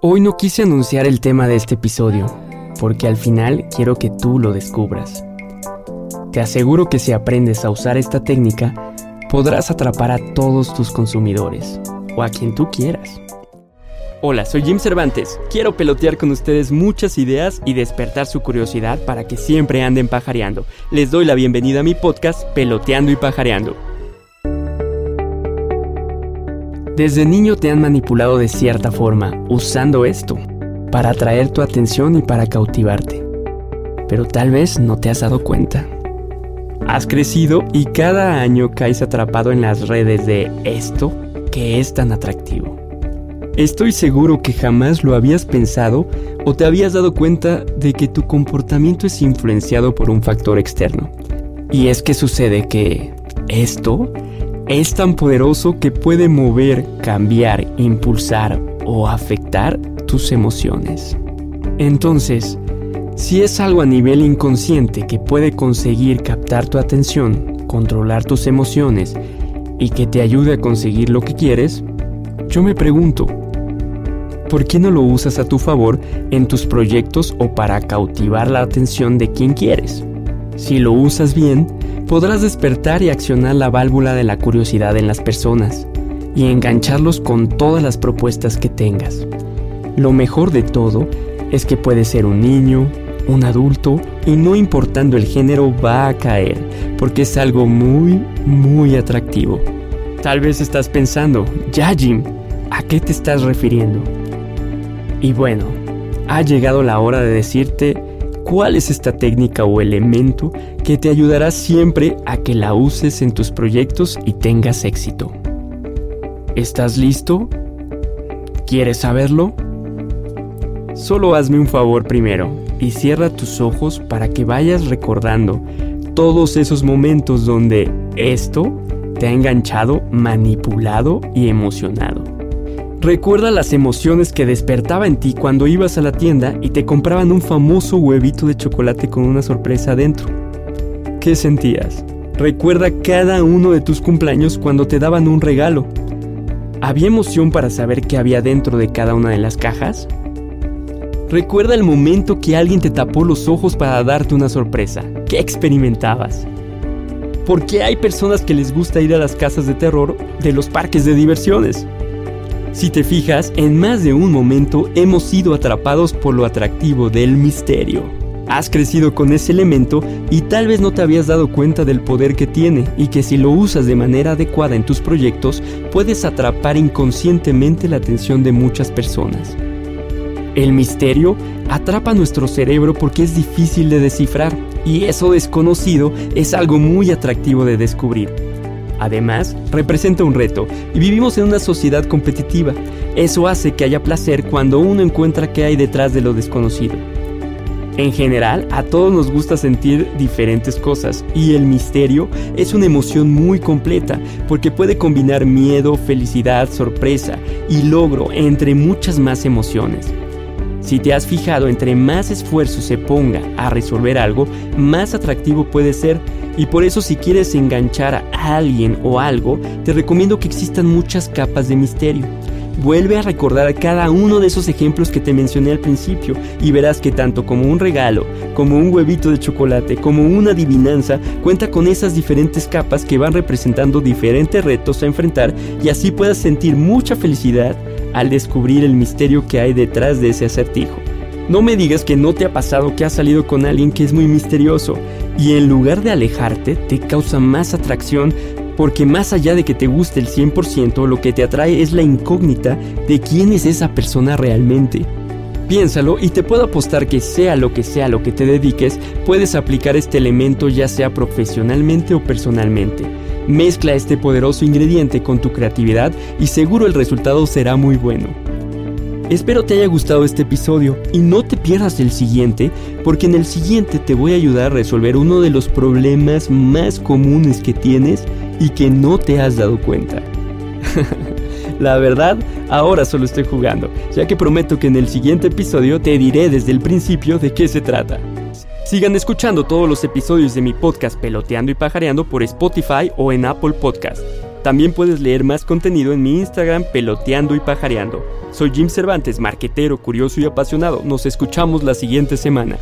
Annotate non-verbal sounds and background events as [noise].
Hoy no quise anunciar el tema de este episodio, porque al final quiero que tú lo descubras. Te aseguro que si aprendes a usar esta técnica, podrás atrapar a todos tus consumidores, o a quien tú quieras. Hola, soy Jim Cervantes. Quiero pelotear con ustedes muchas ideas y despertar su curiosidad para que siempre anden pajareando. Les doy la bienvenida a mi podcast Peloteando y Pajareando. Desde niño te han manipulado de cierta forma, usando esto, para atraer tu atención y para cautivarte. Pero tal vez no te has dado cuenta. Has crecido y cada año caes atrapado en las redes de esto que es tan atractivo. Estoy seguro que jamás lo habías pensado o te habías dado cuenta de que tu comportamiento es influenciado por un factor externo. Y es que sucede que esto es tan poderoso que puede mover, cambiar, impulsar o afectar tus emociones. Entonces, si es algo a nivel inconsciente que puede conseguir captar tu atención, controlar tus emociones y que te ayude a conseguir lo que quieres, yo me pregunto, ¿por qué no lo usas a tu favor en tus proyectos o para cautivar la atención de quien quieres? Si lo usas bien, podrás despertar y accionar la válvula de la curiosidad en las personas y engancharlos con todas las propuestas que tengas. Lo mejor de todo es que puede ser un niño, un adulto y no importando el género va a caer porque es algo muy, muy atractivo. Tal vez estás pensando, ya Jim, ¿a qué te estás refiriendo? Y bueno, ha llegado la hora de decirte cuál es esta técnica o elemento que te ayudará siempre a que la uses en tus proyectos y tengas éxito. ¿Estás listo? ¿Quieres saberlo? Solo hazme un favor primero y cierra tus ojos para que vayas recordando todos esos momentos donde esto te ha enganchado, manipulado y emocionado. Recuerda las emociones que despertaba en ti cuando ibas a la tienda y te compraban un famoso huevito de chocolate con una sorpresa adentro. ¿Qué sentías? Recuerda cada uno de tus cumpleaños cuando te daban un regalo. ¿Había emoción para saber qué había dentro de cada una de las cajas? Recuerda el momento que alguien te tapó los ojos para darte una sorpresa. ¿Qué experimentabas? ¿Por qué hay personas que les gusta ir a las casas de terror de los parques de diversiones? Si te fijas, en más de un momento hemos sido atrapados por lo atractivo del misterio. Has crecido con ese elemento y tal vez no te habías dado cuenta del poder que tiene y que si lo usas de manera adecuada en tus proyectos puedes atrapar inconscientemente la atención de muchas personas. El misterio atrapa nuestro cerebro porque es difícil de descifrar y eso desconocido es algo muy atractivo de descubrir. Además, representa un reto y vivimos en una sociedad competitiva. Eso hace que haya placer cuando uno encuentra qué hay detrás de lo desconocido. En general, a todos nos gusta sentir diferentes cosas y el misterio es una emoción muy completa porque puede combinar miedo, felicidad, sorpresa y logro entre muchas más emociones. Si te has fijado, entre más esfuerzo se ponga a resolver algo, más atractivo puede ser. Y por eso si quieres enganchar a alguien o algo, te recomiendo que existan muchas capas de misterio. Vuelve a recordar cada uno de esos ejemplos que te mencioné al principio y verás que tanto como un regalo, como un huevito de chocolate, como una adivinanza, cuenta con esas diferentes capas que van representando diferentes retos a enfrentar y así puedas sentir mucha felicidad al descubrir el misterio que hay detrás de ese acertijo. No me digas que no te ha pasado que has salido con alguien que es muy misterioso y en lugar de alejarte te causa más atracción porque más allá de que te guste el 100%, lo que te atrae es la incógnita de quién es esa persona realmente. Piénsalo y te puedo apostar que sea lo que sea lo que te dediques, puedes aplicar este elemento ya sea profesionalmente o personalmente. Mezcla este poderoso ingrediente con tu creatividad y seguro el resultado será muy bueno. Espero te haya gustado este episodio y no te pierdas el siguiente porque en el siguiente te voy a ayudar a resolver uno de los problemas más comunes que tienes y que no te has dado cuenta. [laughs] La verdad, ahora solo estoy jugando, ya que prometo que en el siguiente episodio te diré desde el principio de qué se trata. Sigan escuchando todos los episodios de mi podcast Peloteando y Pajareando por Spotify o en Apple Podcast. También puedes leer más contenido en mi Instagram Peloteando y Pajareando. Soy Jim Cervantes, marquetero, curioso y apasionado. Nos escuchamos la siguiente semana.